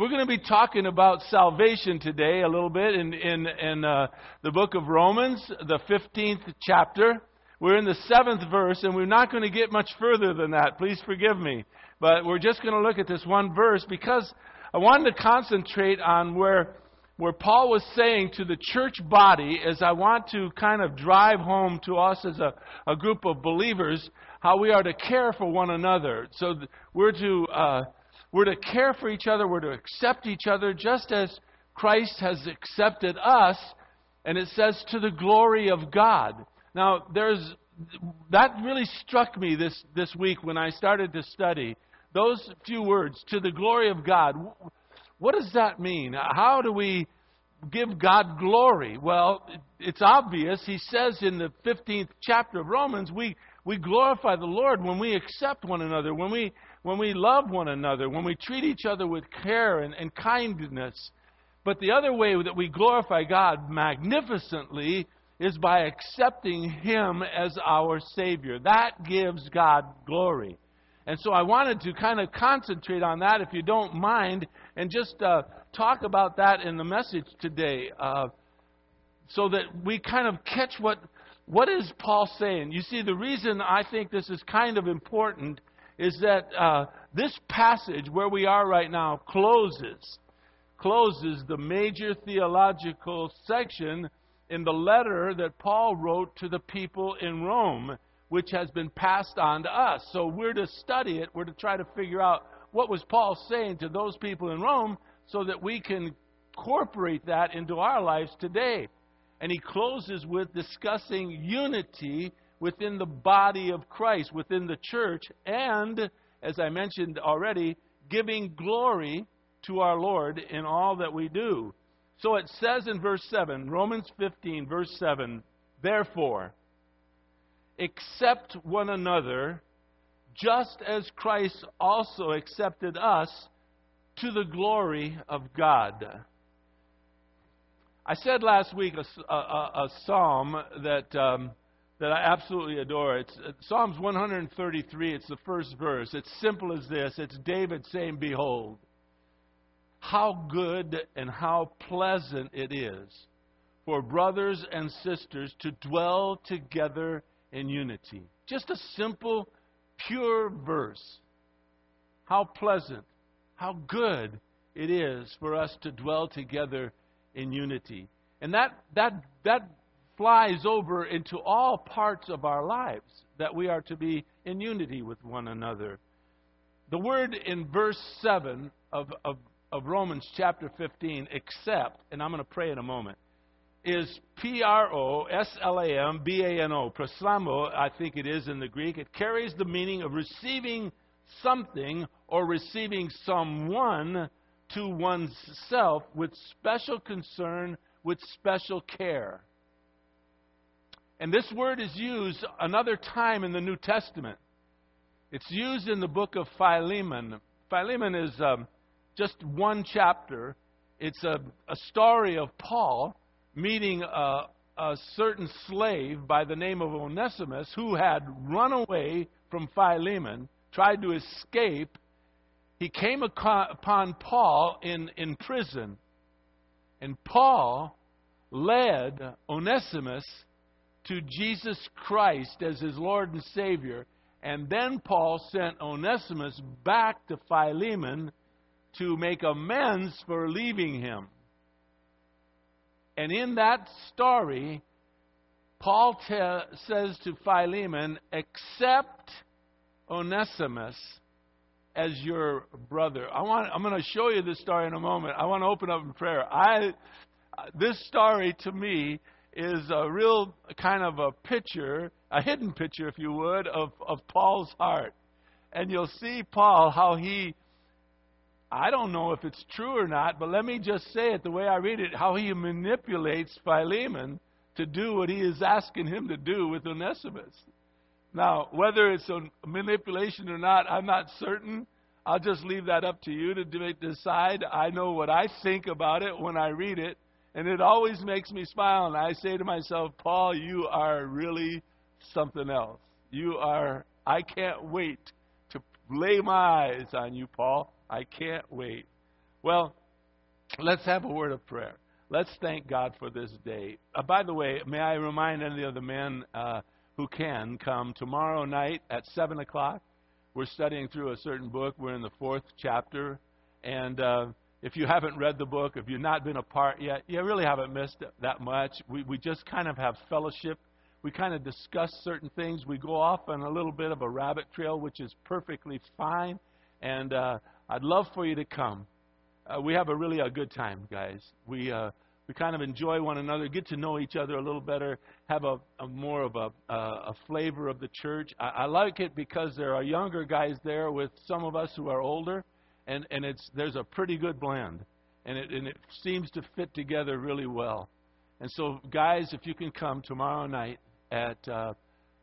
we're going to be talking about salvation today a little bit in, in, in uh, the book of Romans, the 15th chapter. We're in the seventh verse, and we're not going to get much further than that. Please forgive me. But we're just going to look at this one verse because I wanted to concentrate on where, where Paul was saying to the church body, as I want to kind of drive home to us as a, a group of believers, how we are to care for one another. So we're to. Uh, we're to care for each other. We're to accept each other just as Christ has accepted us. And it says, to the glory of God. Now, there's, that really struck me this, this week when I started to study. Those few words, to the glory of God. What does that mean? How do we give God glory? Well, it's obvious. He says in the 15th chapter of Romans, we, we glorify the Lord when we accept one another, when we when we love one another, when we treat each other with care and, and kindness. But the other way that we glorify God magnificently is by accepting Him as our Savior. That gives God glory. And so I wanted to kind of concentrate on that, if you don't mind, and just uh, talk about that in the message today, uh, so that we kind of catch what what is Paul saying. You see, the reason I think this is kind of important is that uh, this passage where we are right now closes closes the major theological section in the letter that Paul wrote to the people in Rome, which has been passed on to us. So we're to study it. We're to try to figure out what was Paul saying to those people in Rome so that we can incorporate that into our lives today. And he closes with discussing unity within the body of Christ, within the church, and, as I mentioned already, giving glory to our Lord in all that we do. So it says in verse 7, Romans 15, verse 7, Therefore, accept one another just as Christ also accepted us to the glory of God. I said last week a, a, a psalm that um, that I absolutely adore. It's uh, Psalms 133. It's the first verse. It's simple as this. It's David saying, "Behold, how good and how pleasant it is for brothers and sisters to dwell together in unity." Just a simple, pure verse. How pleasant, how good it is for us to dwell together in unity. And that that that flies over into all parts of our lives that we are to be in unity with one another. The word in verse 7 of, of, of Romans chapter 15, accept, and I'm going to pray in a moment, is P R O S L A M B A N O. Proslamo, I think it is in the Greek. It carries the meaning of receiving something or receiving someone to oneself with special concern, with special care. And this word is used another time in the New Testament. It's used in the book of Philemon. Philemon is um, just one chapter. It's a, a story of Paul meeting a, a certain slave by the name of Onesimus who had run away from Philemon, tried to escape. He came upon Paul in, in prison. And Paul led Onesimus to Jesus Christ as his Lord and Savior. And then Paul sent Onesimus back to Philemon to make amends for leaving him. And in that story, Paul te- says to Philemon, accept Onesimus as your brother. I want, I'm going to show you this story in a moment. I want to open up in prayer. I, this story to me is a real kind of a picture, a hidden picture, if you would, of, of Paul's heart. And you'll see Paul, how he, I don't know if it's true or not, but let me just say it the way I read it, how he manipulates Philemon to do what he is asking him to do with Onesimus. Now, whether it's a manipulation or not, I'm not certain. I'll just leave that up to you to decide. I know what I think about it when I read it. And it always makes me smile. And I say to myself, Paul, you are really something else. You are, I can't wait to lay my eyes on you, Paul. I can't wait. Well, let's have a word of prayer. Let's thank God for this day. Uh, by the way, may I remind any of the men uh, who can come tomorrow night at 7 o'clock? We're studying through a certain book. We're in the fourth chapter. And uh, if you haven't read the book, if you've not been a part yet, you really haven't missed that much. We, we just kind of have fellowship. We kind of discuss certain things. We go off on a little bit of a rabbit trail, which is perfectly fine. And uh, I'd love for you to come. Uh, we have a really a good time, guys. We uh, we kind of enjoy one another, get to know each other a little better, have a, a more of a, a, a flavor of the church. I, I like it because there are younger guys there with some of us who are older, and and it's there's a pretty good blend, and it and it seems to fit together really well. And so, guys, if you can come tomorrow night at uh,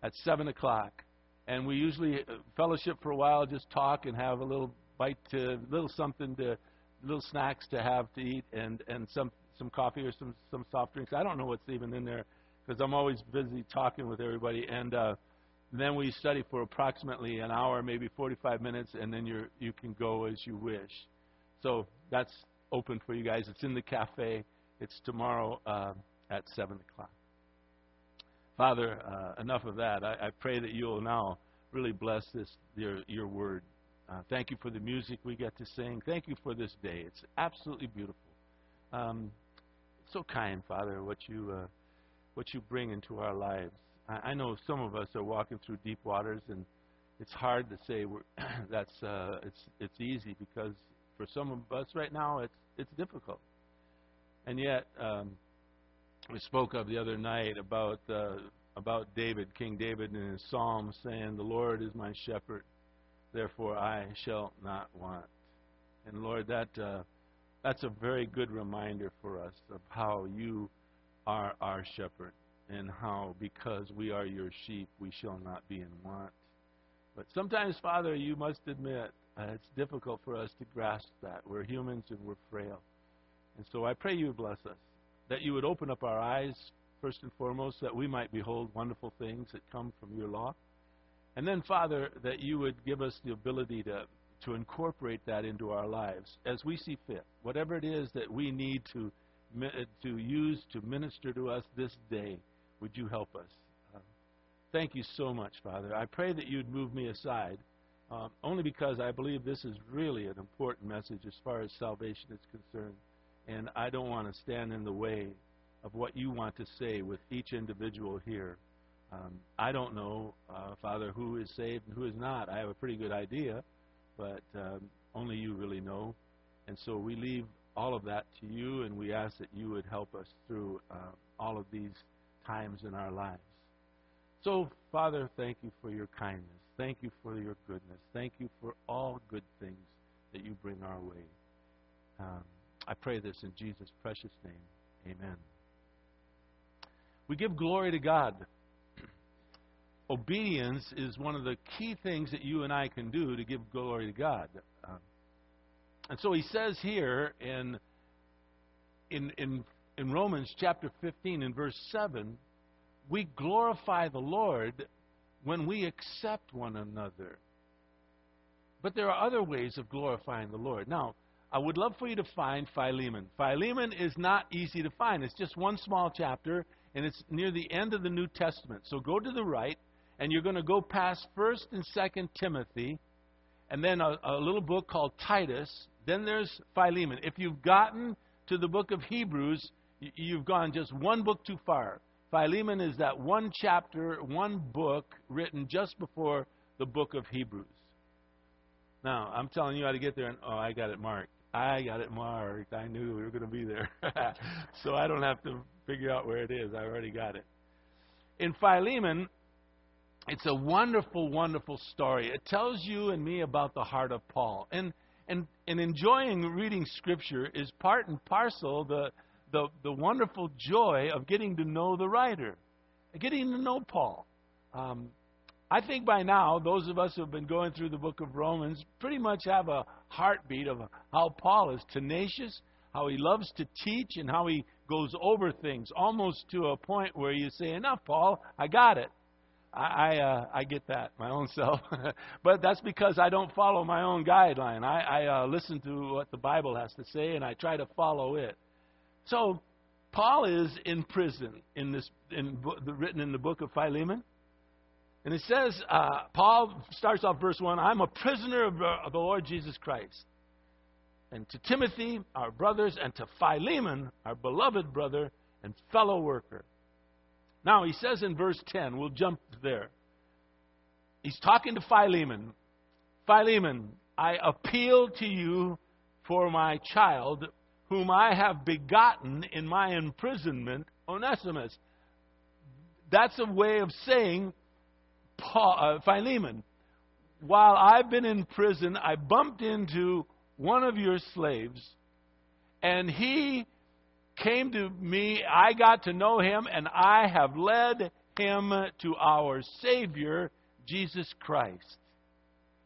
at seven o'clock, and we usually uh, fellowship for a while, just talk and have a little bite to little something to little snacks to have to eat, and and some some coffee or some some soft drinks. I don't know what's even in there because I'm always busy talking with everybody, and uh, then we study for approximately an hour, maybe 45 minutes, and then you you can go as you wish. So that's open for you guys. It's in the cafe. It's tomorrow uh, at seven o'clock. Father, uh, enough of that. I, I pray that you'll now really bless this your your word. Uh, thank you for the music we get to sing. Thank you for this day. It's absolutely beautiful. Um, so kind, Father, what you uh, what you bring into our lives. I, I know some of us are walking through deep waters, and it's hard to say we're that's uh, it's it's easy because for some of us right now it's it's difficult. And yet, um, we spoke of the other night about uh, about David, King David, in his psalm, saying, "The Lord is my shepherd; therefore I shall not want." And Lord, that uh, that's a very good reminder for us of how you are our shepherd and how, because we are your sheep, we shall not be in want. But sometimes, Father, you must admit uh, it's difficult for us to grasp that. We're humans and we're frail. And so I pray you bless us, that you would open up our eyes, first and foremost, that we might behold wonderful things that come from your law. And then, Father, that you would give us the ability to to incorporate that into our lives as we see fit. Whatever it is that we need to to use to minister to us this day, would you help us? Um, thank you so much, Father. I pray that you'd move me aside, um, only because I believe this is really an important message as far as salvation is concerned, and I don't want to stand in the way of what you want to say with each individual here. Um, I don't know, uh, Father, who is saved and who is not. I have a pretty good idea but um, only you really know. And so we leave all of that to you, and we ask that you would help us through uh, all of these times in our lives. So, Father, thank you for your kindness. Thank you for your goodness. Thank you for all good things that you bring our way. Um, I pray this in Jesus' precious name. Amen. We give glory to God obedience is one of the key things that you and I can do to give glory to God. Um, and so he says here in, in, in, in Romans chapter 15 and verse 7, we glorify the Lord when we accept one another. But there are other ways of glorifying the Lord. Now, I would love for you to find Philemon. Philemon is not easy to find. It's just one small chapter, and it's near the end of the New Testament. So go to the right and you're going to go past 1st and 2nd Timothy, and then a, a little book called Titus. Then there's Philemon. If you've gotten to the book of Hebrews, you've gone just one book too far. Philemon is that one chapter, one book written just before the book of Hebrews. Now, I'm telling you how to get there, and oh, I got it marked. I got it marked. I knew we were going to be there. so I don't have to figure out where it is. I already got it. In Philemon, it's a wonderful, wonderful story. It tells you and me about the heart of Paul. And and, and enjoying reading Scripture is part and parcel the, the, the wonderful joy of getting to know the writer, getting to know Paul. Um, I think by now, those of us who have been going through the book of Romans pretty much have a heartbeat of how Paul is tenacious, how he loves to teach, and how he goes over things almost to a point where you say, Enough, Paul, I got it. I I, uh, I get that my own self, but that's because I don't follow my own guideline. I, I uh, listen to what the Bible has to say and I try to follow it. So Paul is in prison in this in written in the book of Philemon. And it says, uh, Paul starts off verse 1 I'm a prisoner of, of the Lord Jesus Christ. And to Timothy, our brothers, and to Philemon, our beloved brother and fellow worker. Now, he says in verse 10, we'll jump there. He's talking to Philemon. Philemon, I appeal to you for my child, whom I have begotten in my imprisonment, Onesimus. That's a way of saying, Paul, uh, Philemon, while I've been in prison, I bumped into one of your slaves, and he came to me. I got to know him, and I have led him to our Savior, Jesus Christ.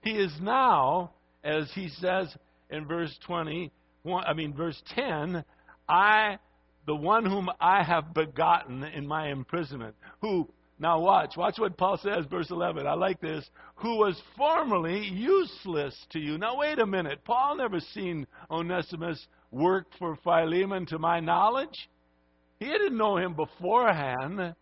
He is now, as he says in verse 20, I mean, verse 10, I, the one whom I have begotten in my imprisonment, who now watch. Watch what Paul says, verse 11. I like this. Who was formerly useless to you. Now wait a minute. Paul never seen Onesimus work for Philemon to my knowledge. He didn't know him beforehand.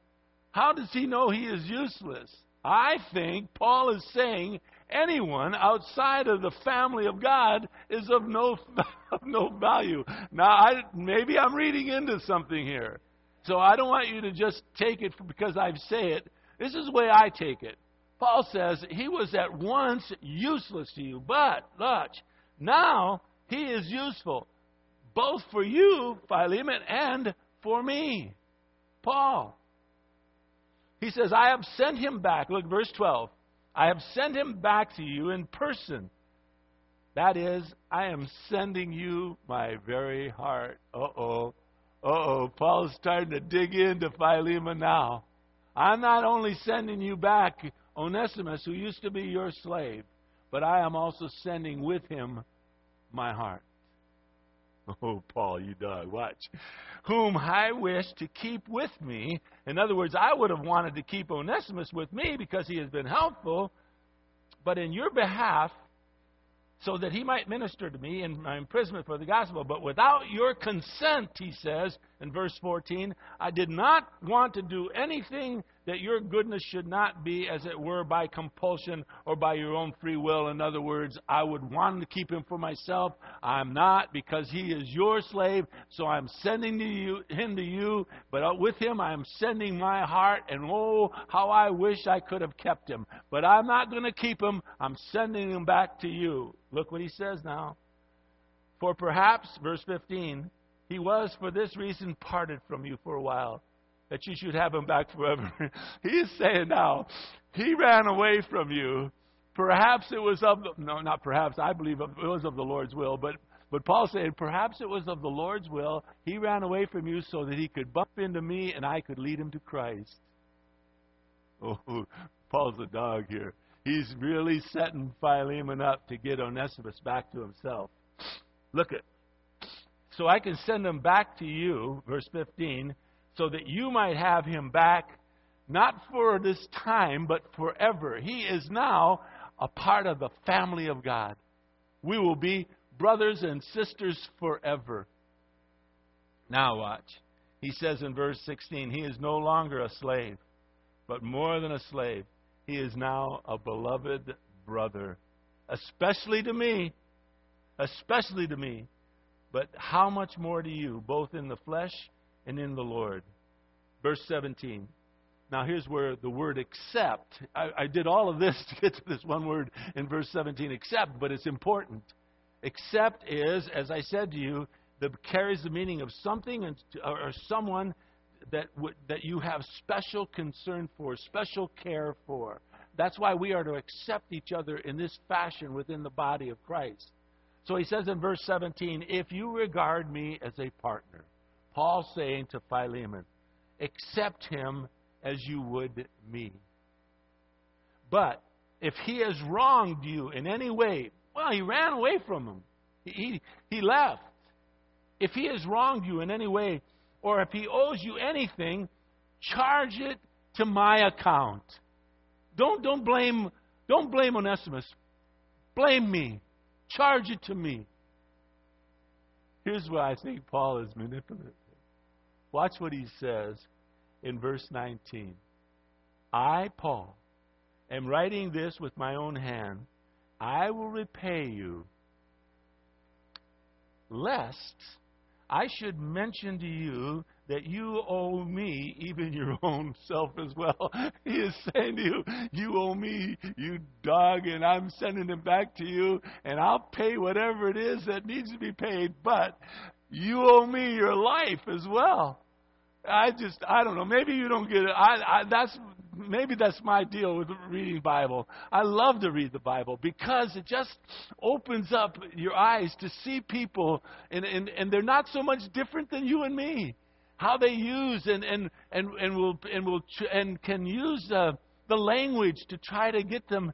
How does he know he is useless? I think Paul is saying anyone outside of the family of God is of no, of no value. Now, I, maybe I'm reading into something here. So I don't want you to just take it because I say it. This is the way I take it. Paul says he was at once useless to you, but, look, now he is useful, both for you, Philemon, and for me, Paul. He says, I have sent him back. Look, verse 12. I have sent him back to you in person. That is, I am sending you my very heart. Uh oh. Uh oh, Paul's starting to dig into Philemon now. I'm not only sending you back Onesimus, who used to be your slave, but I am also sending with him my heart. Oh, Paul, you dog, watch. Whom I wish to keep with me. In other words, I would have wanted to keep Onesimus with me because he has been helpful, but in your behalf, so that he might minister to me in my imprisonment for the gospel. But without your consent, he says in verse 14, I did not want to do anything that your goodness should not be, as it were, by compulsion or by your own free will. In other words, I would want to keep him for myself. I'm not because he is your slave, so I'm sending to you, him to you. But uh, with him, I am sending my heart, and oh, how I wish I could have kept him. But I'm not going to keep him. I'm sending him back to you. Look what he says now. For perhaps, verse 15, he was for this reason parted from you for a while that you should have him back forever. he is saying now, he ran away from you. Perhaps it was of the, no, not perhaps. I believe it was of the Lord's will, but but Paul said perhaps it was of the Lord's will. He ran away from you so that he could bump into me and I could lead him to Christ. Oh, Paul's a dog here. He's really setting Philemon up to get Onesimus back to himself. Look at. So I can send him back to you, verse 15, so that you might have him back, not for this time, but forever. He is now a part of the family of God. We will be brothers and sisters forever. Now, watch. He says in verse 16, He is no longer a slave, but more than a slave. He is now a beloved brother, especially to me. Especially to me. But how much more to you, both in the flesh and in the Lord. Verse 17. Now, here's where the word accept, I, I, did all of this to get to this one word in verse 17, accept, but it's important. Accept is, as I said to you, that carries the meaning of something and, or someone that, w- that you have special concern for, special care for. That's why we are to accept each other in this fashion within the body of Christ. So he says in verse 17, If you regard me as a partner, Paul saying to Philemon, accept him as you would me. But if he has wronged you in any way, well, he ran away from him. He, he, he left. If he has wronged you in any way, or if he owes you anything, charge it to my account. Don't, don't blame, don't blame Onesimus. Blame me. Charge it to me. Here's why I think Paul is manipulative. Watch what he says in verse 19. I, Paul, am writing this with my own hand. I will repay you, lest I should mention to you that you owe me even your own self as well. He is saying to you, You owe me, you dog, and I'm sending it back to you, and I'll pay whatever it is that needs to be paid, but you owe me your life as well. I just, I don't know. Maybe you don't get it. I, I, that's maybe that's my deal with reading Bible. I love to read the Bible because it just opens up your eyes to see people, and and, and they're not so much different than you and me. How they use and and and and will and will and can use the the language to try to get them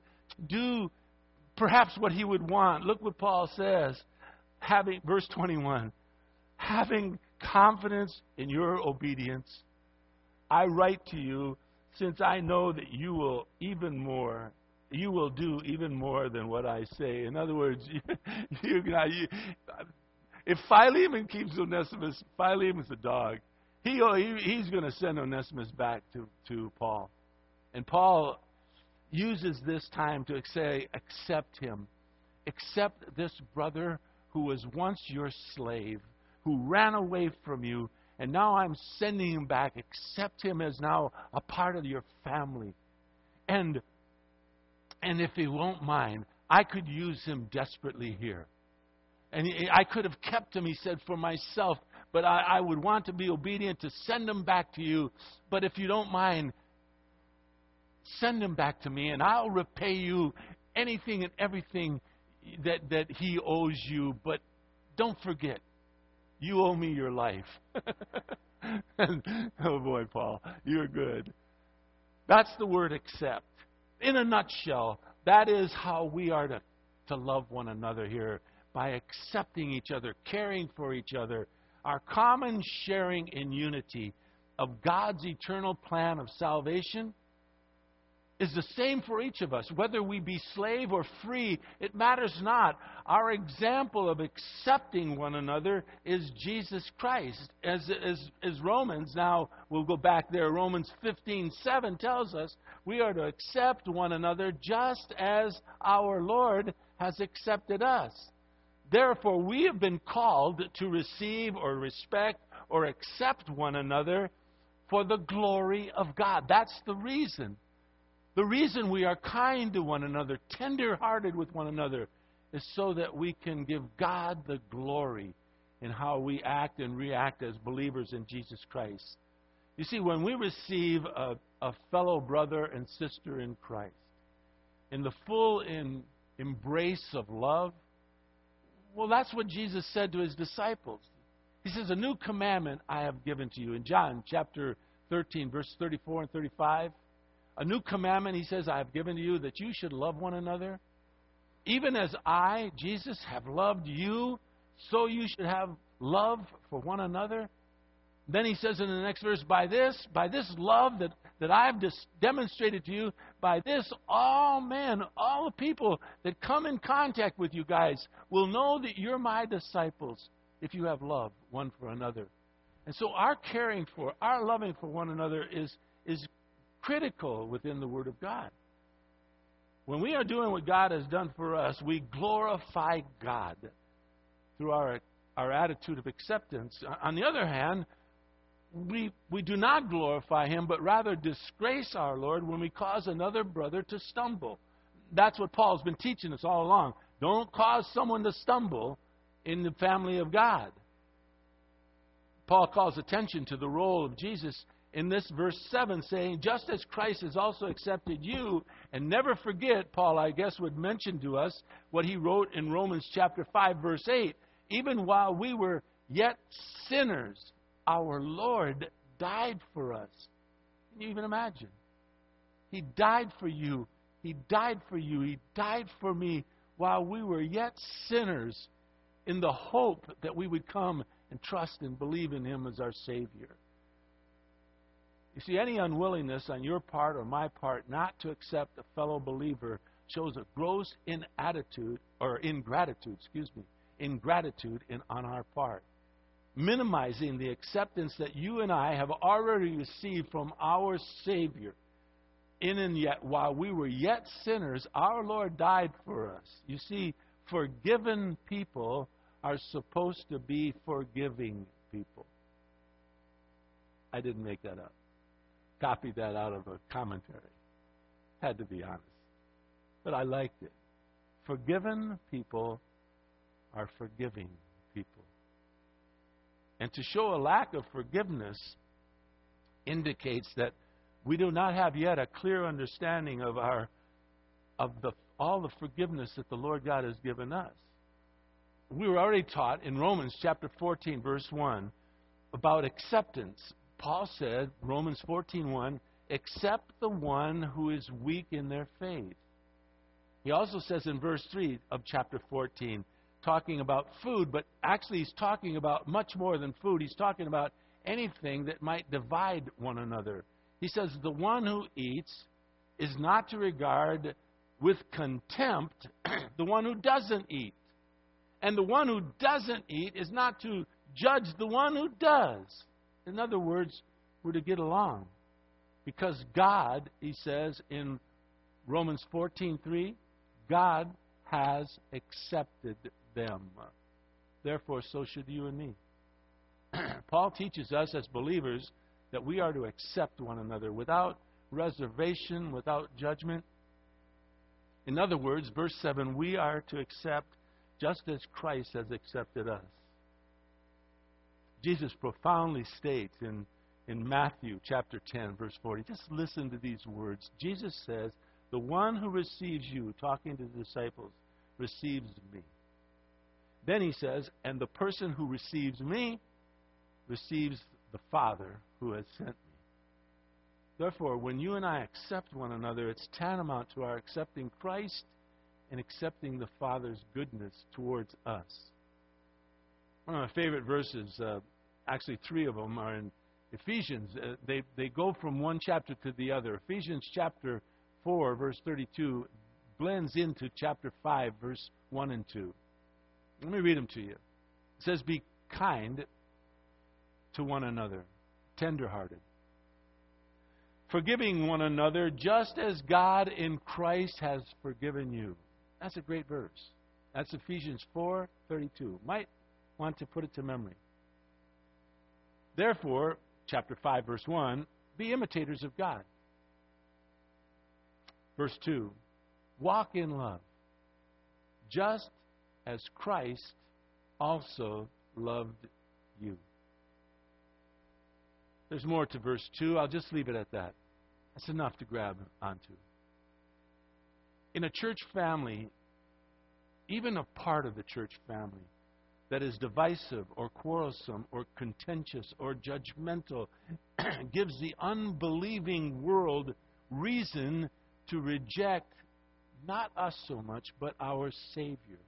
do perhaps what he would want. Look what Paul says. Having verse 21. Having confidence in your obedience, I write to you since I know that you will even more, you will do even more than what I say. In other words, you, you, you, if Philemon keeps Onesimus, Philemon's a dog. He, he he's going to send Onesimus back to, to Paul. And Paul uses this time to say, accept him. Accept this brother who was once your slave who ran away from you, and now I'm sending him back. Accept him as now a part of your family. And and if he won't mind, I could use him desperately here. And he, I could have kept him, he said, for myself, but I, I would want to be obedient to send him back to you. But if you don't mind, send him back to me, and I'll repay you anything and everything that, that he owes you. But don't forget, you owe me your life. oh boy, Paul, you're good. That's the word accept. In a nutshell, that is how we are to, to love one another here by accepting each other, caring for each other, our common sharing in unity of God's eternal plan of salvation is the same for each of us. Whether we be slave or free, it matters not. Our example of accepting one another is Jesus Christ. As, as, as Romans, now we'll go back there, Romans 15 7 tells us we are to accept one another just as our Lord has accepted us. Therefore, we have been called to receive or respect or accept one another for the glory of God. That's the reason. The reason we are kind to one another, tender hearted with one another, is so that we can give God the glory in how we act and react as believers in Jesus Christ. You see, when we receive a, a fellow brother and sister in Christ, in the full in, embrace of love, well, that's what Jesus said to his disciples. He says, A new commandment I have given to you. In John chapter 13, verse 34 and 35, a new commandment, he says, I have given to you that you should love one another. Even as I, Jesus, have loved you, so you should have love for one another. Then he says in the next verse, by this, by this love that, that I've dis- demonstrated to you, by this all men, all the people that come in contact with you guys will know that you're my disciples if you have love one for another. And so our caring for, our loving for one another is, is critical within the Word of God. When we are doing what God has done for us, we glorify God through our, our attitude of acceptance. On the other hand, we, we do not glorify Him, but rather disgrace our Lord when we cause another brother to stumble. That's what Paul's been teaching us all along. Don't cause someone to stumble in the family of God. Paul calls attention to the role of Jesus in this verse 7 saying, Just as Christ has also accepted you, and never forget, Paul, I guess, would mention to us what he wrote in Romans chapter 5, verse 8. Even while we were yet sinners, our Lord died for us. Can you even imagine? He died for you. He died for you. He died for me while we were yet sinners in the hope that we would come and trust and believe in Him as our Savior. You see, any unwillingness on your part or my part not to accept a fellow believer shows a gross inattitude or ingratitude, excuse me, ingratitude in, on our part. Minimizing the acceptance that you and I have already received from our Savior. In and yet, while we were yet sinners, our Lord died for us. You see, forgiven people are supposed to be forgiving people. I didn't make that up. Copied that out of a commentary. Had to be honest. But I liked it. Forgiven people are forgiving people. And to show a lack of forgiveness indicates that we do not have yet a clear understanding of our of the all the forgiveness that the Lord God has given us. We were already taught in Romans chapter 14 verse 1 about acceptance. Paul said, Romans 14:1, accept the one who is weak in their faith. He also says in verse 3 of chapter 14, talking about food, but actually he's talking about much more than food. He's talking about anything that might divide one another. He says, The one who eats is not to regard with contempt the one who doesn't eat. And the one who doesn't eat is not to judge the one who does. In other words, we're to get along. Because God, he says in Romans 14:3, God has accepted them. Therefore, so should you and me. Paul teaches us as believers that we are to accept one another without reservation, without judgment. In other words, verse 7, we are to accept just as Christ has accepted us. Jesus profoundly states in, in Matthew chapter 10, verse 40, just listen to these words. Jesus says, The one who receives you, talking to the disciples, receives me. Then he says, And the person who receives me receives the Father who has sent me. Therefore, when you and I accept one another, it's tantamount to our accepting Christ and accepting the Father's goodness towards us. One of my favorite verses, uh, actually three of them, are in Ephesians. Uh, they, they go from one chapter to the other. Ephesians chapter 4, verse 32, blends into chapter 5, verse 1 and 2. Let me read them to you. It says, Be kind to one another, tenderhearted, forgiving one another, just as God in Christ has forgiven you. That's a great verse. That's Ephesians 4:32. Might want to put it to memory. Therefore, chapter 5 verse 1, be imitators of God. Verse 2, walk in love, just as Christ also loved you. There's more to verse 2. I'll just leave it at that. That's enough to grab onto. In a church family, even a part of the church family that is divisive or quarrelsome or contentious or judgmental gives the unbelieving world reason to reject not us so much, but our Savior.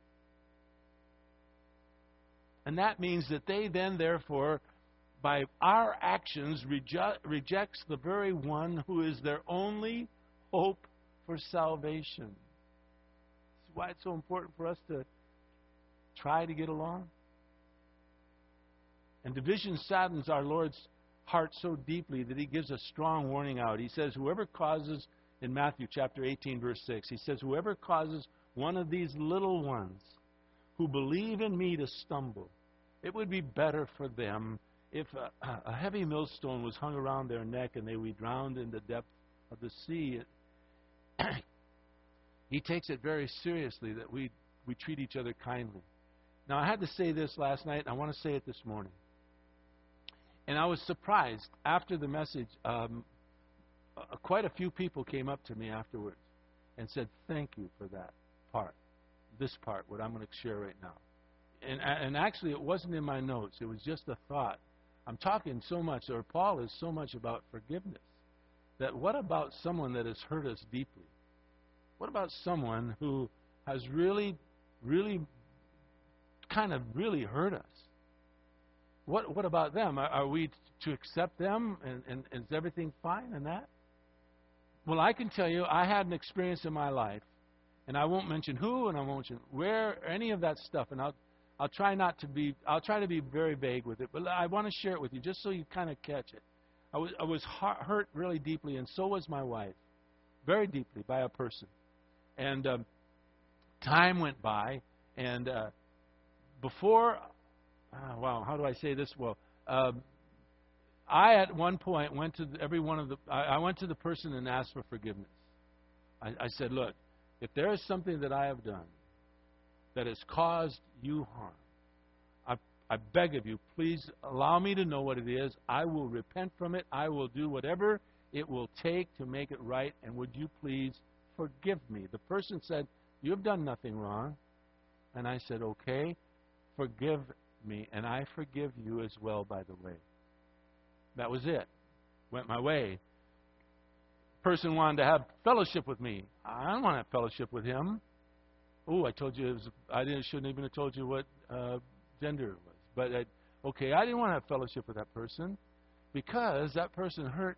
And that means that they then, therefore, by our actions, rejects the very one who is their only hope for salvation. This is why it's so important for us to try to get along. And division saddens our Lord's heart so deeply that he gives a strong warning out. He says, Whoever causes, in Matthew chapter 18, verse 6, he says, Whoever causes one of these little ones who believe in me to stumble, it would be better for them if a, a, heavy millstone was hung around their neck and they were drowned in the depth of the sea, he takes it very seriously that we, we treat each other kindly. Now, I had to say this last night, and I want to say it this morning. And I was surprised after the message. Um, uh, quite a few people came up to me afterwards and said, Thank you for that part, this part, what I'm going to share right now. And, and actually, it wasn't in my notes, it was just a thought I'm talking so much, or Paul is so much about forgiveness, that what about someone that has hurt us deeply? What about someone who has really, really, kind of really hurt us? what, what about them? Are, are we to accept them? And, and, and is everything fine in that? Well, I can tell you, I had an experience in my life, and I won't mention who, and I won't mention where, any of that stuff, and I'll, I'll try not to be, I'll try to be very vague with it, but I want to share it with you just so you kind of catch it. I was, I was hurt really deeply, and so was my wife, very deeply by a person. And um, time went by, and uh, before, uh, wow, how do I say this? Well, um, I at one point went to every one of the. I, I went to the person and asked for forgiveness. I, I said, "Look, if there is something that I have done that has caused you harm, I, I beg of you, please allow me to know what it is. I will repent from it. I will do whatever it will take to make it right. And would you please forgive me?" The person said, "You have done nothing wrong." And I said, "Okay, forgive me, and I forgive you as well." By the way. That was it. Went my way. Person wanted to have fellowship with me. I don't want to have fellowship with him. Oh, I told you it was, I didn't shouldn't even have told you what uh, gender it was. But I, okay, I didn't want to have fellowship with that person because that person hurt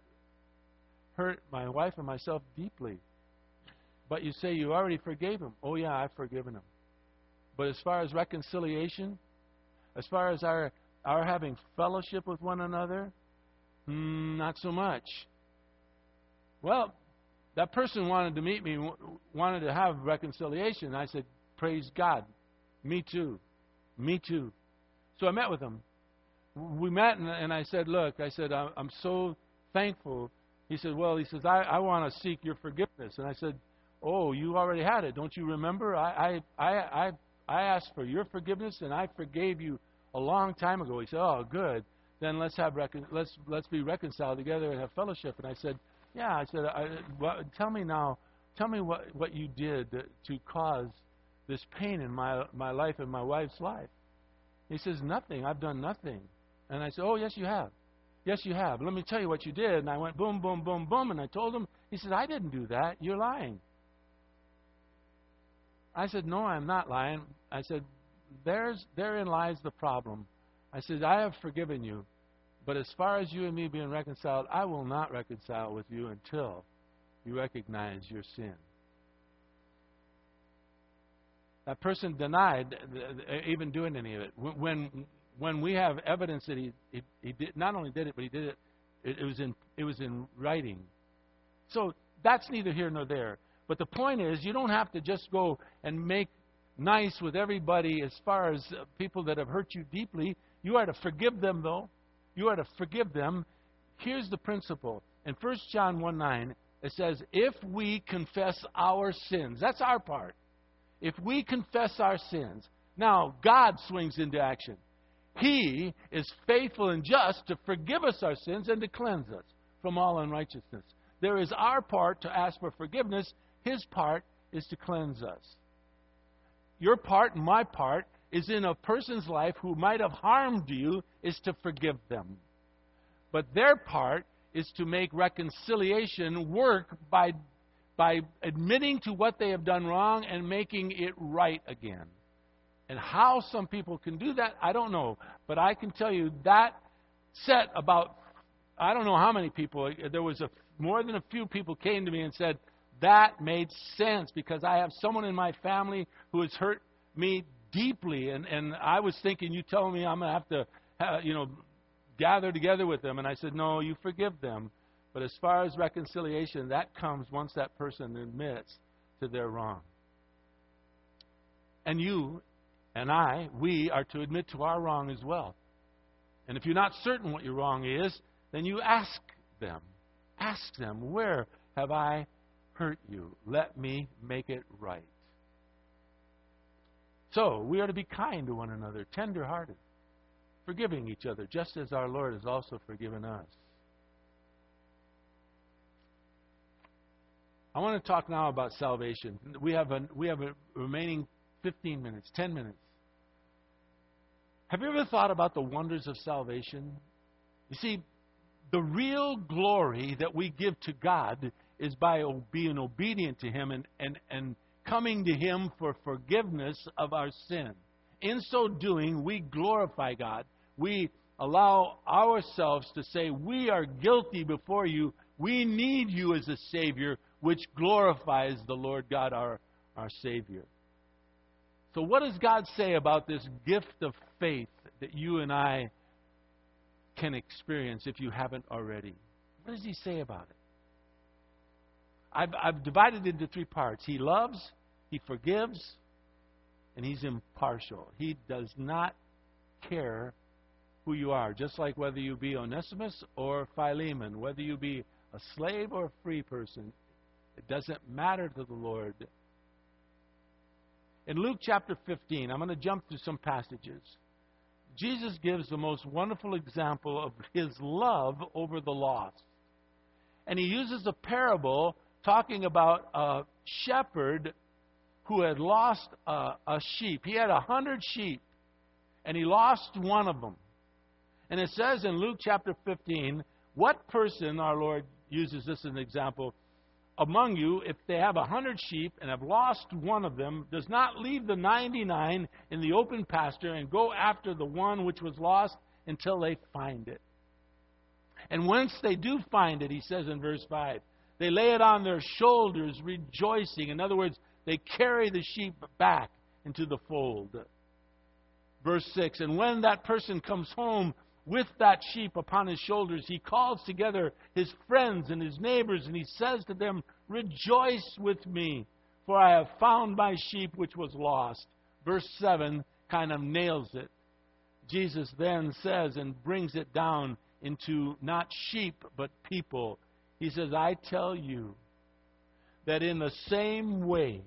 hurt my wife and myself deeply. But you say you already forgave him. Oh yeah, I've forgiven him. But as far as reconciliation, as far as our our having fellowship with one another, Mm, not so much. Well, that person wanted to meet me, wanted to have reconciliation. I said, Praise God. Me too. Me too. So I met with him. We met, and, I said, Look, I said, I'm so thankful. He said, Well, he says, I, I want to seek your forgiveness. And I said, Oh, you already had it. Don't you remember? I, I, I, I, I asked for your forgiveness, and I forgave you a long time ago. He said, Oh, good then let's have recon- let's let's be reconciled together and have fellowship. And I said, yeah. I said, I, well, tell me now, tell me what what you did to cause this pain in my my life and my wife's life. He says, nothing. I've done nothing. And I said, oh yes, you have. Yes, you have. Let me tell you what you did. And I went boom, boom, boom, boom, and I told him. He said, I didn't do that. You're lying. I said, no, I'm not lying. I said, there's therein lies the problem. I said, I have forgiven you, but as far as you and me being reconciled, I will not reconcile with you until you recognize your sin. That person denied uh, uh, uh, even doing any of it. When when we have evidence that he, he, he did not only did it, but he did it, it, it was in it was in writing. So that's neither here nor there. But the point is, you don't have to just go and make nice with everybody as far as uh, people that have hurt you deeply. You are to forgive them, though. You are to forgive them. Here's the principle. In 1 John 1 9, it says, If we confess our sins, that's our part. If we confess our sins, now God swings into action. He is faithful and just to forgive us our sins and to cleanse us from all unrighteousness. There is our part to ask for forgiveness, His part is to cleanse us. Your part and my part is in a person's life who might have harmed you is to forgive them. But their part is to make reconciliation work by, by admitting to what they have done wrong and making it right again. And how some people can do that, I don't know. But I can tell you that set about, I don't know how many people, there was a, more than a few people came to me and said, that made sense because I have someone in my family who has hurt me deeply. And, and I was thinking, you telling me I'm to have to, have, you know, gather together with them. And I said, no, you forgive them. But as far as reconciliation, that comes once that person admits to their wrong. And you and I, we are to admit to our wrong as well. And if you're not certain what your wrong is, then you ask them. Ask them, where have I hurt you? Let me make it right. So, we are to be kind to one another, tender hearted, forgiving each other, just as our Lord has also forgiven us. I want to talk now about salvation. We have a, we have a remaining 15 minutes, 10 minutes. Have you ever thought about the wonders of salvation? You see, the real glory that we give to God is by being obedient to Him and, and, and coming to Him for forgiveness of our sin. In so doing, we glorify God. We allow ourselves to say, We are guilty before you. We need you as a Savior, which glorifies the Lord God, our, our Savior. So, what does God say about this gift of faith that you and I can experience if you haven't already? What does He say about it? I've, I've divided it into three parts He loves, He forgives, and He's impartial. He does not care who you are, just like whether you be Onesimus or Philemon, whether you be a slave or a free person. It doesn't matter to the Lord. In Luke chapter 15, I'm going to jump through some passages. Jesus gives the most wonderful example of his love over the lost. And he uses a parable talking about a shepherd who had lost a, a sheep. He had a hundred sheep, and he lost one of them. And it says in Luke chapter 15, what person, our Lord uses this as an example, among you, if they have a hundred sheep and have lost one of them, does not leave the 99 in the open pasture and go after the one which was lost until they find it. And once they do find it, he says in verse 5, they lay it on their shoulders, rejoicing. In other words, they carry the sheep back into the fold. Verse 6 And when that person comes home with that sheep upon his shoulders, he calls together his friends and his neighbors, and he says to them, Rejoice with me, for I have found my sheep which was lost. Verse 7 kind of nails it. Jesus then says and brings it down into not sheep, but people. He says, I tell you that in the same way,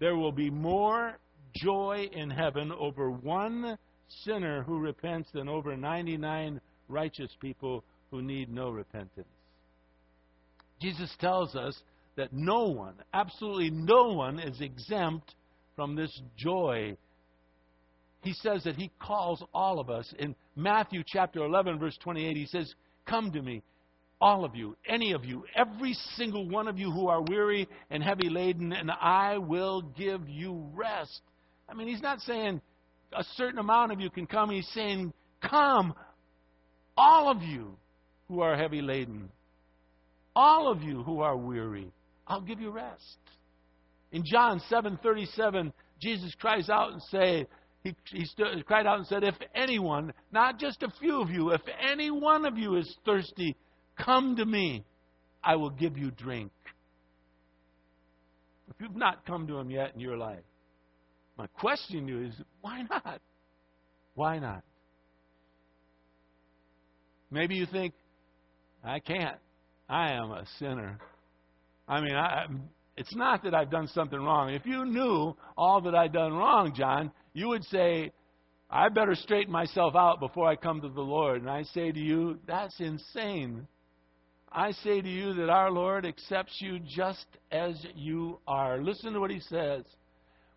there will be more joy in heaven over one sinner who repents than over 99 righteous people who need no repentance. Jesus tells us that no one, absolutely no one, is exempt from this joy. He says that He calls all of us. In Matthew chapter 11, verse 28, He says, Come to me, all of you, any of you, every single one of you who are weary and heavy laden, and I will give you rest. I mean, He's not saying, a certain amount of you can come. He's saying, Come, all of you who are heavy laden, all of you who are weary, I'll give you rest. In John 7:37, Jesus cries out and say, he, he stood, cried out and said, If anyone, not just a few of you, if any one of you is thirsty, come to me, I will give you drink. If you've not come to him yet in your life, my question to you is why not? Why not? Maybe you think, I can't. I am a sinner. I mean, I, it's not that I've done something wrong. If you knew all that I've done wrong, John, you would say, I better straighten myself out before I come to the Lord. And I say to you, that's insane. I say to you that our Lord accepts you just as you are. Listen to what he says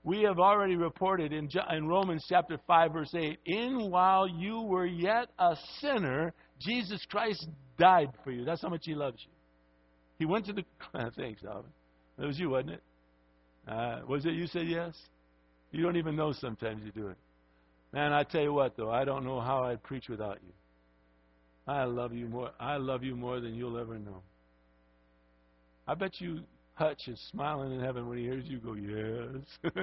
we have already reported in, in Romans chapter 5, verse 8, in while you were yet a sinner, Jesus Christ died for you. That's how much he loves you. He went to the. Thanks, Alvin. It was you, wasn't it? Uh, was it you said yes? You don't even know sometimes you do it. Man, I tell you what, though, I don't know how I'd preach without you. I love you more. I love you more than you'll ever know. I bet you Hutch is smiling in heaven when he hears you go, yes.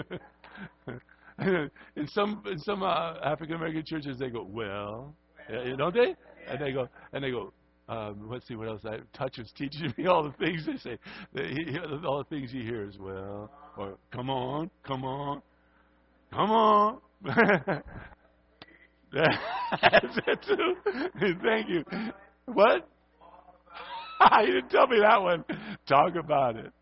in some in some uh, African American churches, they go, well, yeah, don't they? And they go, and they go. Um, let's see what else. I, Touch is teaching me all the things they say. He, all the things he hears. Well, or come on, come on, come on. That's it too. Thank you. What? you didn't tell me that one. Talk about it.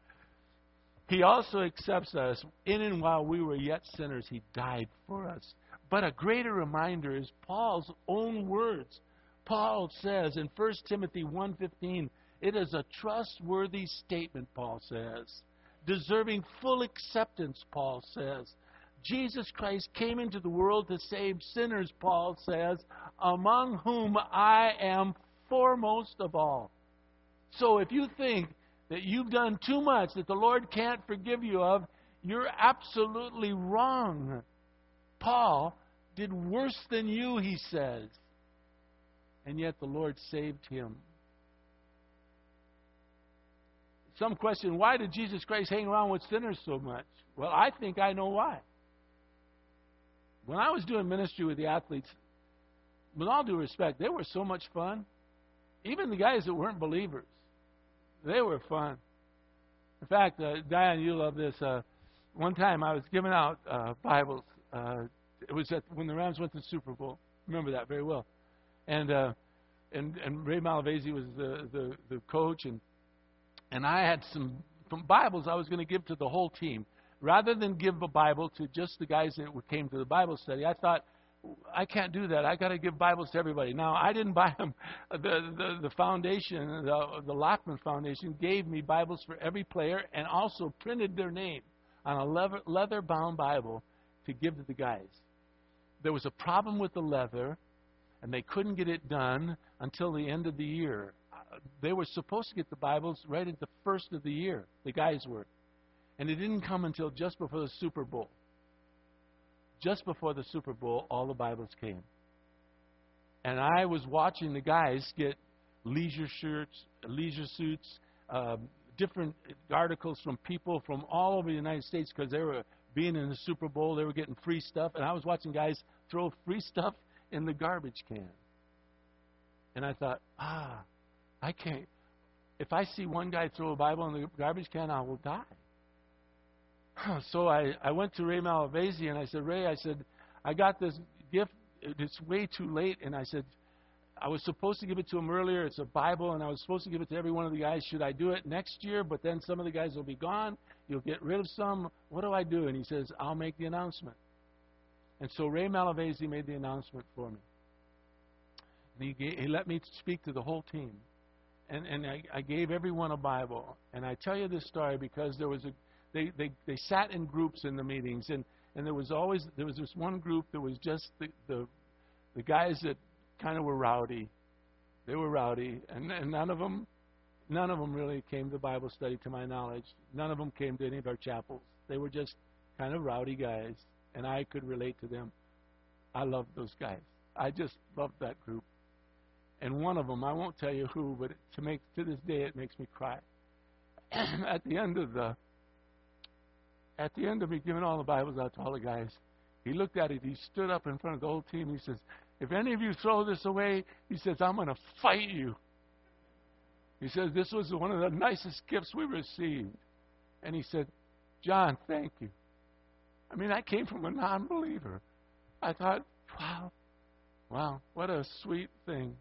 He also accepts us. In and while we were yet sinners, He died for us. But a greater reminder is Paul's own words. Paul says in 1 Timothy 1:15, it is a trustworthy statement, Paul says, deserving full acceptance, Paul says. Jesus Christ came into the world to save sinners, Paul says, among whom I am foremost of all. So if you think that you've done too much that the Lord can't forgive you of, you're absolutely wrong. Paul did worse than you, he says. and yet the Lord saved him. Some question, why did Jesus Christ hang around with sinners so much? Well, I think I know why. When I was doing ministry with the athletes, with all due respect, they were so much fun. Even the guys that weren't believers, they were fun. In fact, uh, Diane, you love this. Uh, one time I was giving out uh, Bibles. Uh, it was at, when the Rams went to the Super Bowl. Remember that very well. And uh, and and Ray Malavasi was the, the the coach, and and I had some, some Bibles I was going to give to the whole team. Rather than give a Bible to just the guys that came to the Bible study, I thought I can't do that. I got to give Bibles to everybody. Now, I didn't buy them. The the, the foundation, the, the Lockman Foundation, gave me Bibles for every player and also printed their name on a leather, leather-bound Bible to give to the guys. There was a problem with the leather, and they couldn't get it done until the end of the year. Uh, they were supposed to get the Bibles right at the first of the year. The guys were, and it didn't come until just before the Super Bowl just before the Super Bowl, all the Bibles came. And I was watching the guys get leisure shirts, leisure suits, um, different articles from people from all over the United States because they were being in the Super Bowl. They were getting free stuff. And I was watching guys throw free stuff in the garbage can. And I thought, ah, I can't. If I see one guy throw a Bible in the garbage can, I will die. so I, I went to Ray Malavasi and I said, Ray, I said, I got this gift. It's way too late. And I said, I was supposed to give it to him earlier. It's a Bible, and I was supposed to give it to every one of the guys. Should I do it next year? But then some of the guys will be gone. You'll get rid of some. What do I do? And he says, I'll make the announcement. And so Ray Malavasi made the announcement for me. And he, gave, he let me speak to the whole team. And, and I, I gave everyone a Bible. And I tell you this story because there was a they, they, they sat in groups in the meetings, and, and there was always there was this one group that was just the, the, the guys that kind of were rowdy. They were rowdy, and, and none of them none of them really came to Bible study, to my knowledge. None of them came to any of our chapels. They were just kind of rowdy guys, and I could relate to them. I loved those guys. I just loved that group. And one of them, I won't tell you who, but to make to this day it makes me cry. At the end of the at the end of me giving all the Bibles out to all the guys, he looked at it. He stood up in front of the whole team. He says, If any of you throw this away, he says, I'm going to fight you. He says, This was one of the nicest gifts we received. And he said, John, thank you. I mean, I came from a non believer. I thought, wow, wow, what a sweet thing.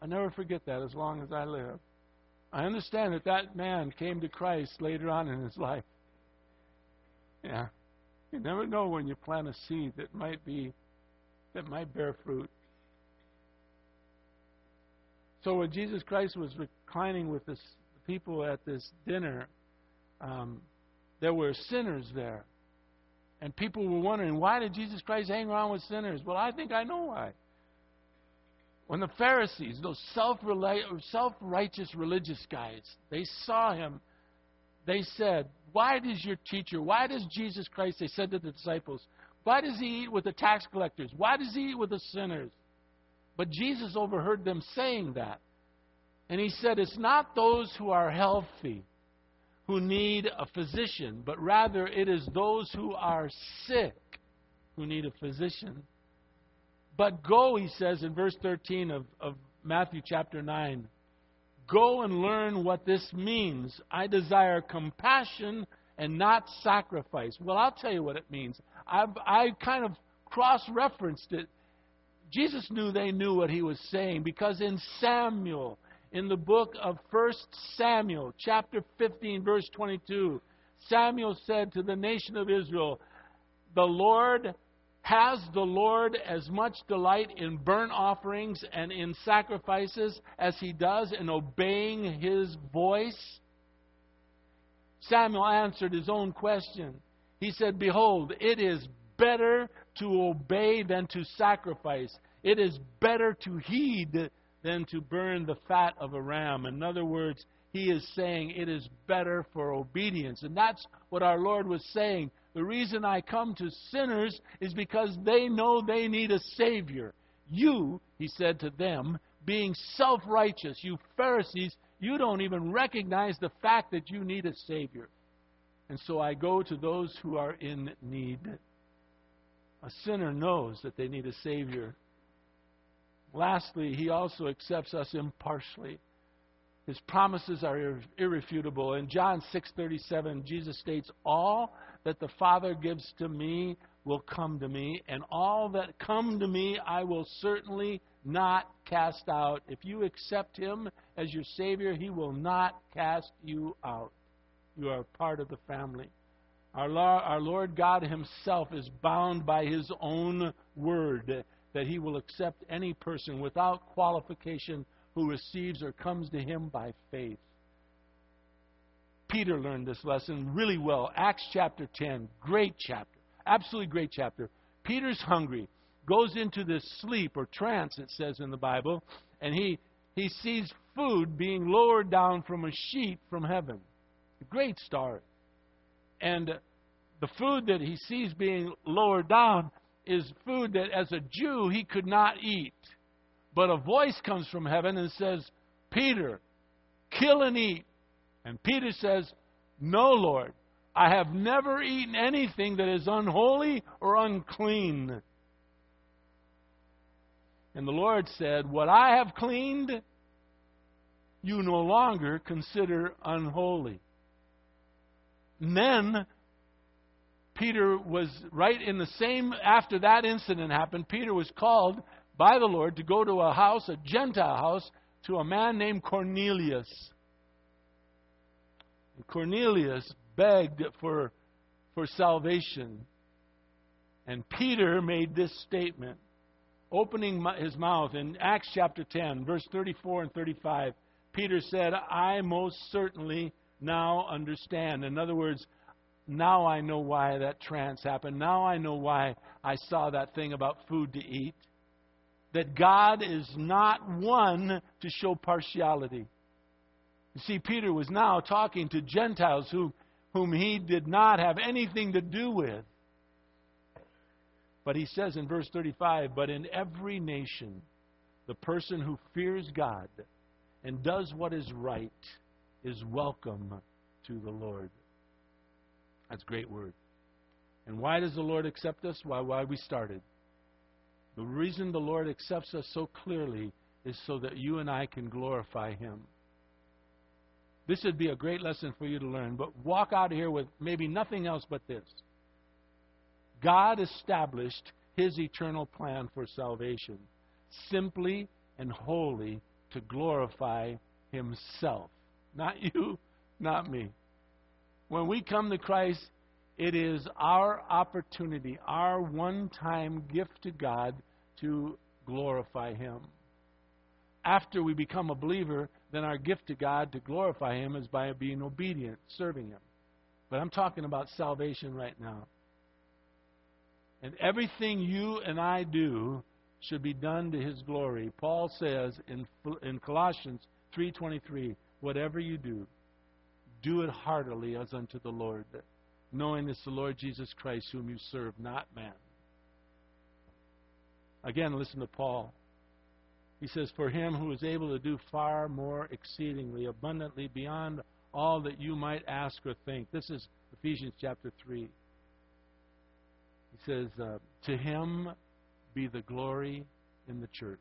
I'll never forget that as long as I live. I understand that that man came to Christ later on in his life. Yeah. You never know when you plant a seed that might be that might bear fruit. So when Jesus Christ was reclining with this people at this dinner, um, there were sinners there. And people were wondering, why did Jesus Christ hang around with sinners? Well, I think I know why. When the Pharisees, those self righteous religious guys, they saw him, they said, why does your teacher, why does Jesus Christ, they said to the disciples, why does he eat with the tax collectors? Why does he eat with the sinners? But Jesus overheard them saying that. And he said, It's not those who are healthy who need a physician, but rather it is those who are sick who need a physician. But go, he says in verse 13 of, of Matthew chapter 9, Go and learn what this means. I desire compassion and not sacrifice. Well, I'll tell you what it means. I've, I kind of cross referenced it. Jesus knew they knew what he was saying because in Samuel, in the book of 1 Samuel, chapter 15, verse 22, Samuel said to the nation of Israel, The Lord has the Lord as much delight in burnt offerings and in sacrifices as he does in obeying his voice? Samuel answered his own question. He said, Behold, it is better to obey than to sacrifice. It is better to heed than to burn the fat of a ram. In other words, he is saying it is better for obedience. And that's what our Lord was saying the reason I come to sinners is because they know they need a Savior. You, he said to them, being self righteous. You Pharisees, you don't even recognize the fact that you need a Savior. And so I go to those who are in need. A sinner knows that they need a Savior. Lastly, he also accepts us impartially. His promises are irrefutable. In John 6:37, Jesus states, "All that the Father gives to me will come to me, and all that come to me I will certainly not cast out. If you accept him as your savior, he will not cast you out. You are part of the family. Our Lord, God himself is bound by his own word that he will accept any person without qualification who receives or comes to him by faith. Peter learned this lesson really well. Acts chapter 10, great chapter. Absolutely great chapter. Peter's hungry, goes into this sleep or trance, it says in the Bible, and he, he sees food being lowered down from a sheet from heaven. A great start. And the food that he sees being lowered down is food that as a Jew he could not eat. But a voice comes from heaven and says, Peter, kill and eat. And Peter says, No, Lord, I have never eaten anything that is unholy or unclean. And the Lord said, What I have cleaned, you no longer consider unholy. And then Peter was right in the same, after that incident happened, Peter was called by the Lord to go to a house, a Gentile house, to a man named Cornelius. Cornelius begged for, for salvation. And Peter made this statement, opening his mouth in Acts chapter 10, verse 34 and 35. Peter said, I most certainly now understand. In other words, now I know why that trance happened. Now I know why I saw that thing about food to eat. That God is not one to show partiality. You see, Peter was now talking to Gentiles who whom he did not have anything to do with. But he says in verse 35 But in every nation, the person who fears God and does what is right is welcome to the Lord. That's a great word. And why does the Lord accept us? Why, why we started. The reason the Lord accepts us so clearly is so that you and I can glorify Him. This would be a great lesson for you to learn, but walk out of here with maybe nothing else but this. God established his eternal plan for salvation simply and wholly to glorify himself. Not you, not me. When we come to Christ, it is our opportunity, our one time gift to God to glorify him. After we become a believer, then our gift to God to glorify Him is by being obedient, serving Him. But I'm talking about salvation right now. And everything you and I do should be done to His glory. Paul says in, in Colossians 3.23, whatever you do, do it heartily as unto the Lord, knowing it's the Lord Jesus Christ whom you serve, not man. Again, listen to Paul. He says, For him who is able to do far more exceedingly, abundantly, beyond all that you might ask or think. This is Ephesians chapter 3. He says, uh, To him be the glory in the church.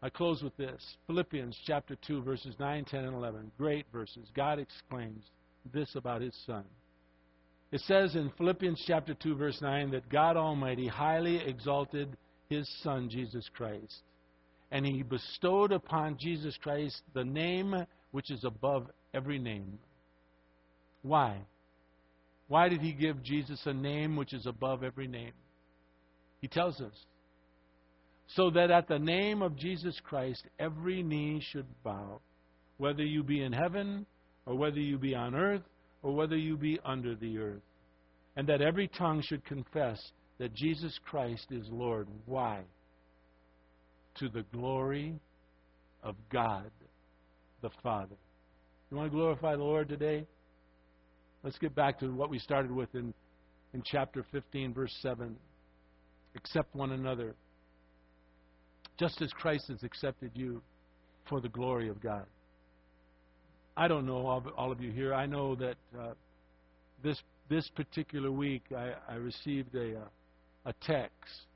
I close with this Philippians chapter 2, verses 9, 10, and 11. Great verses. God exclaims this about his Son. It says in Philippians chapter 2 verse 9 that God Almighty highly exalted his son Jesus Christ and he bestowed upon Jesus Christ the name which is above every name. Why? Why did he give Jesus a name which is above every name? He tells us. So that at the name of Jesus Christ every knee should bow, whether you be in heaven or whether you be on earth or whether you be under the earth. And that every tongue should confess that Jesus Christ is Lord. Why? To the glory of God the Father. You want to glorify the Lord today? Let's get back to what we started with in, in chapter 15, verse 7. Accept one another, just as Christ has accepted you for the glory of God. I don't know all, all of you here. I know that uh, this this particular week I, I received a uh, a text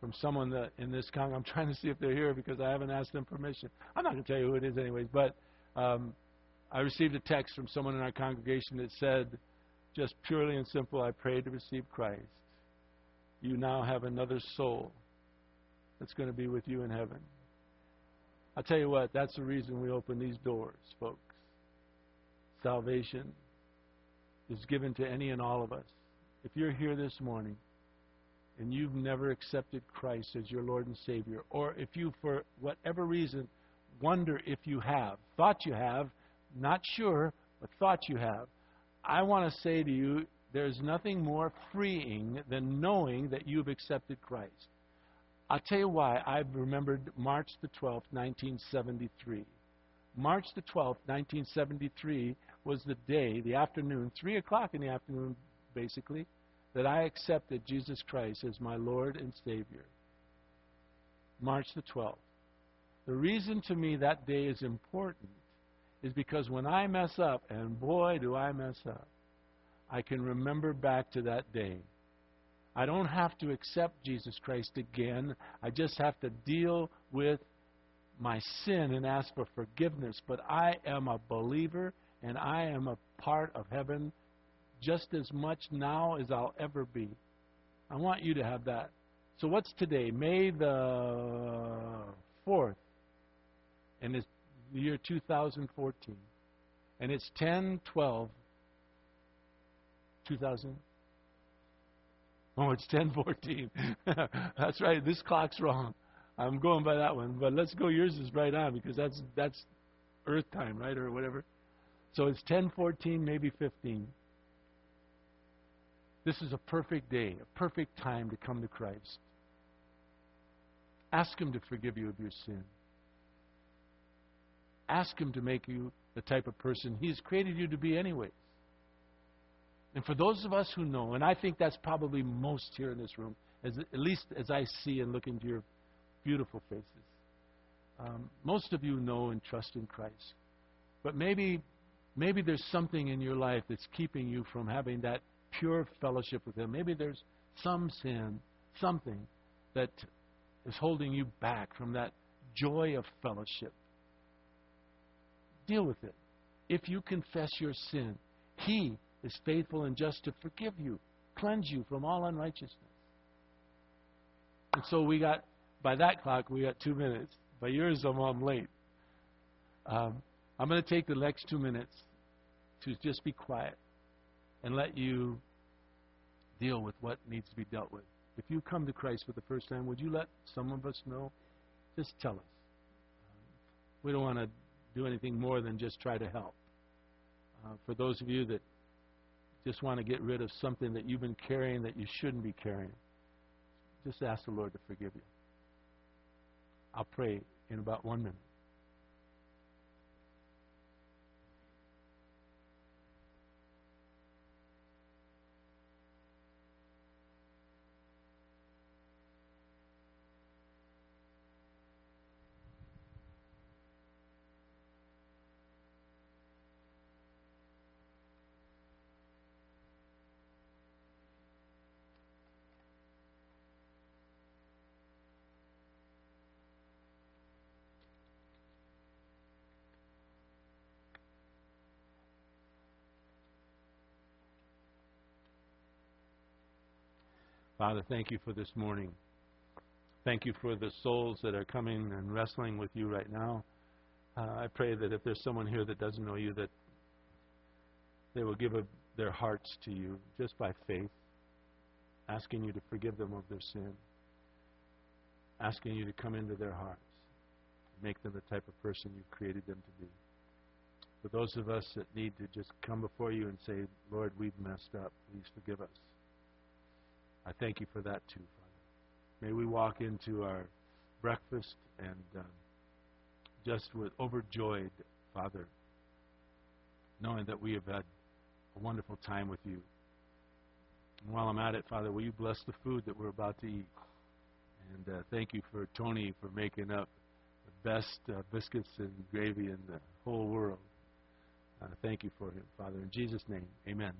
from someone that in this con. I'm trying to see if they're here because I haven't asked them permission. I'm not going to tell you who it is, anyways. But um, I received a text from someone in our congregation that said, just purely and simple, I prayed to receive Christ. You now have another soul that's going to be with you in heaven. I'll tell you what, that's the reason we open these doors, folks. Salvation is given to any and all of us. If you're here this morning and you've never accepted Christ as your Lord and Savior, or if you, for whatever reason, wonder if you have, thought you have, not sure, but thought you have, I want to say to you, there's nothing more freeing than knowing that you've accepted Christ. I'll tell you why I've remembered March the 12th, 1973. March the 12th, 1973 was the day, the afternoon, 3 o'clock in the afternoon, basically, that I accepted Jesus Christ as my Lord and Savior. March the 12th. The reason to me that day is important is because when I mess up, and boy, do I mess up, I can remember back to that day. I don't have to accept Jesus Christ again. I just have to deal with my sin and ask for forgiveness. But I am a believer and I am a part of heaven just as much now as I'll ever be. I want you to have that. So, what's today? May the 4th. And it's the year 2014. And it's 10 12 2000. Oh, it's 1014. that's right. This clock's wrong. I'm going by that one. But let's go. Yours is right on because that's that's Earth time, right, or whatever. So it's 1014, maybe 15. This is a perfect day, a perfect time to come to Christ. Ask Him to forgive you of your sin. Ask Him to make you the type of person He's created you to be, anyways. And for those of us who know, and I think that's probably most here in this room, as, at least as I see and look into your beautiful faces, um, most of you know and trust in Christ. But maybe, maybe there's something in your life that's keeping you from having that pure fellowship with Him. Maybe there's some sin, something that is holding you back from that joy of fellowship. Deal with it. If you confess your sin, He is faithful and just to forgive you, cleanse you from all unrighteousness. And so we got, by that clock, we got two minutes. By yours, I'm, late. Um, I'm going to take the next two minutes to just be quiet and let you deal with what needs to be dealt with. If you come to Christ for the first time, would you let some of us know? Just tell us. we don't want to do anything more than just try to help. Uh, for those of you that just want to get rid of something that you've been carrying that you shouldn't be carrying, just ask the Lord to forgive you. I'll pray in about one minute. Father, thank you for this morning. Thank you for the souls that are coming and wrestling with you right now. Uh, I pray that if there's someone here that doesn't know you, that they will give a, their hearts to you just by faith, asking you to forgive them of their sin, asking you to come into their hearts, make them the type of person you've created them to be. For those of us that need to just come before you and say, Lord, we've messed up, please forgive us. I thank you for that too, Father. May we walk into our breakfast and um, just with overjoyed, Father, knowing that we have had a wonderful time with you. And while I'm at it, Father, will you bless the food that we're about to eat? And uh, thank you for Tony for making up the best uh, biscuits and gravy in the whole world. Uh, thank you for him, Father. In Jesus' name, amen.